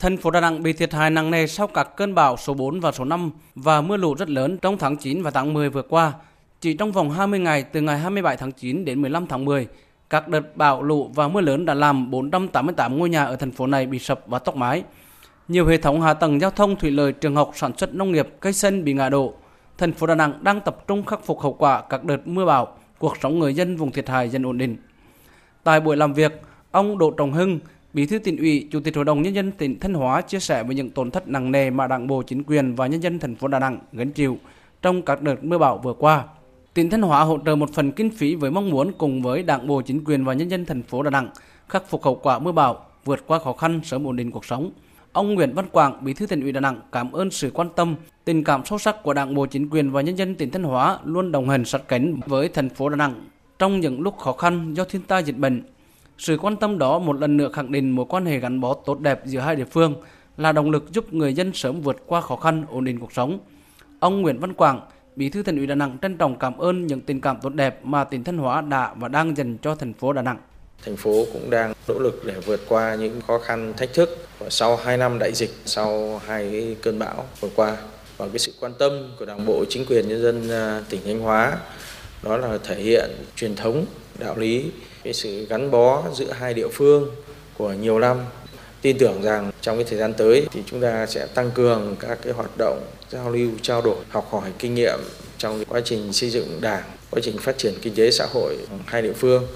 Thành phố Đà Nẵng bị thiệt hại nặng nề sau các cơn bão số 4 và số 5 và mưa lũ rất lớn trong tháng 9 và tháng 10 vừa qua. Chỉ trong vòng 20 ngày từ ngày 27 tháng 9 đến 15 tháng 10, các đợt bão lũ và mưa lớn đã làm 488 ngôi nhà ở thành phố này bị sập và tốc mái. Nhiều hệ thống hạ tầng giao thông, thủy lợi, trường học, sản xuất nông nghiệp, cây xanh bị ngã đổ. Thành phố Đà Nẵng đang tập trung khắc phục hậu quả các đợt mưa bão, cuộc sống người dân vùng thiệt hại dần ổn định. Tại buổi làm việc, ông Đỗ Trọng Hưng, Bí thư tỉnh ủy, Chủ tịch Hội đồng nhân dân tỉnh Thanh Hóa chia sẻ về những tổn thất nặng nề mà Đảng bộ chính quyền và nhân dân thành phố Đà Nẵng gánh chịu trong các đợt mưa bão vừa qua. Tỉnh Thanh Hóa hỗ trợ một phần kinh phí với mong muốn cùng với Đảng bộ chính quyền và nhân dân thành phố Đà Nẵng khắc phục hậu quả mưa bão, vượt qua khó khăn sớm ổn định cuộc sống. Ông Nguyễn Văn Quảng, Bí thư Tỉnh ủy Đà Nẵng cảm ơn sự quan tâm, tình cảm sâu sắc của Đảng bộ chính quyền và nhân dân tỉnh Thanh Hóa luôn đồng hành sát cánh với thành phố Đà Nẵng trong những lúc khó khăn do thiên tai dịch bệnh. Sự quan tâm đó một lần nữa khẳng định mối quan hệ gắn bó tốt đẹp giữa hai địa phương là động lực giúp người dân sớm vượt qua khó khăn, ổn định cuộc sống. Ông Nguyễn Văn Quảng, Bí thư Thành ủy Đà Nẵng trân trọng cảm ơn những tình cảm tốt đẹp mà tỉnh Thanh Hóa đã và đang dành cho thành phố Đà Nẵng. Thành phố cũng đang nỗ lực để vượt qua những khó khăn thách thức và sau 2 năm đại dịch, sau hai cơn bão vừa qua và cái sự quan tâm của Đảng bộ, chính quyền nhân dân à, tỉnh Thanh Hóa đó là thể hiện truyền thống, đạo lý, cái sự gắn bó giữa hai địa phương của nhiều năm. Tin tưởng rằng trong cái thời gian tới thì chúng ta sẽ tăng cường các cái hoạt động giao lưu, trao đổi, học hỏi kinh nghiệm trong quá trình xây dựng đảng, quá trình phát triển kinh tế xã hội hai địa phương.